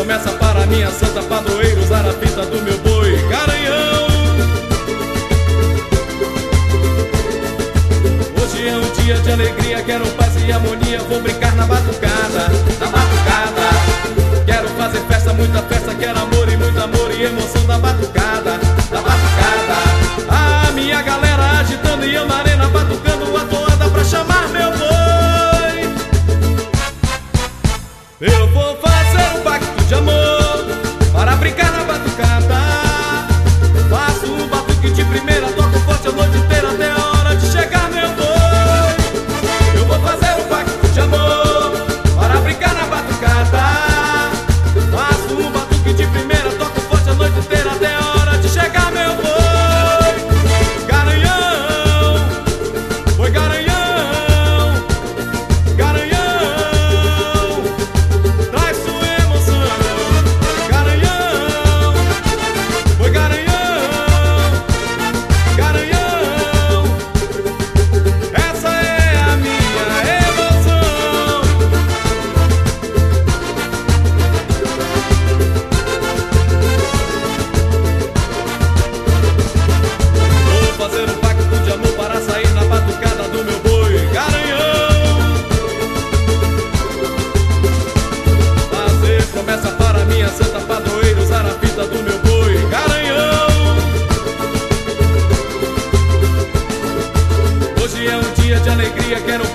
Começa para minha santa padroeira usar a fita do meu boi Garanhão. Hoje é um dia de alegria, quero paz e harmonia, vou brincar na batucada. alegria,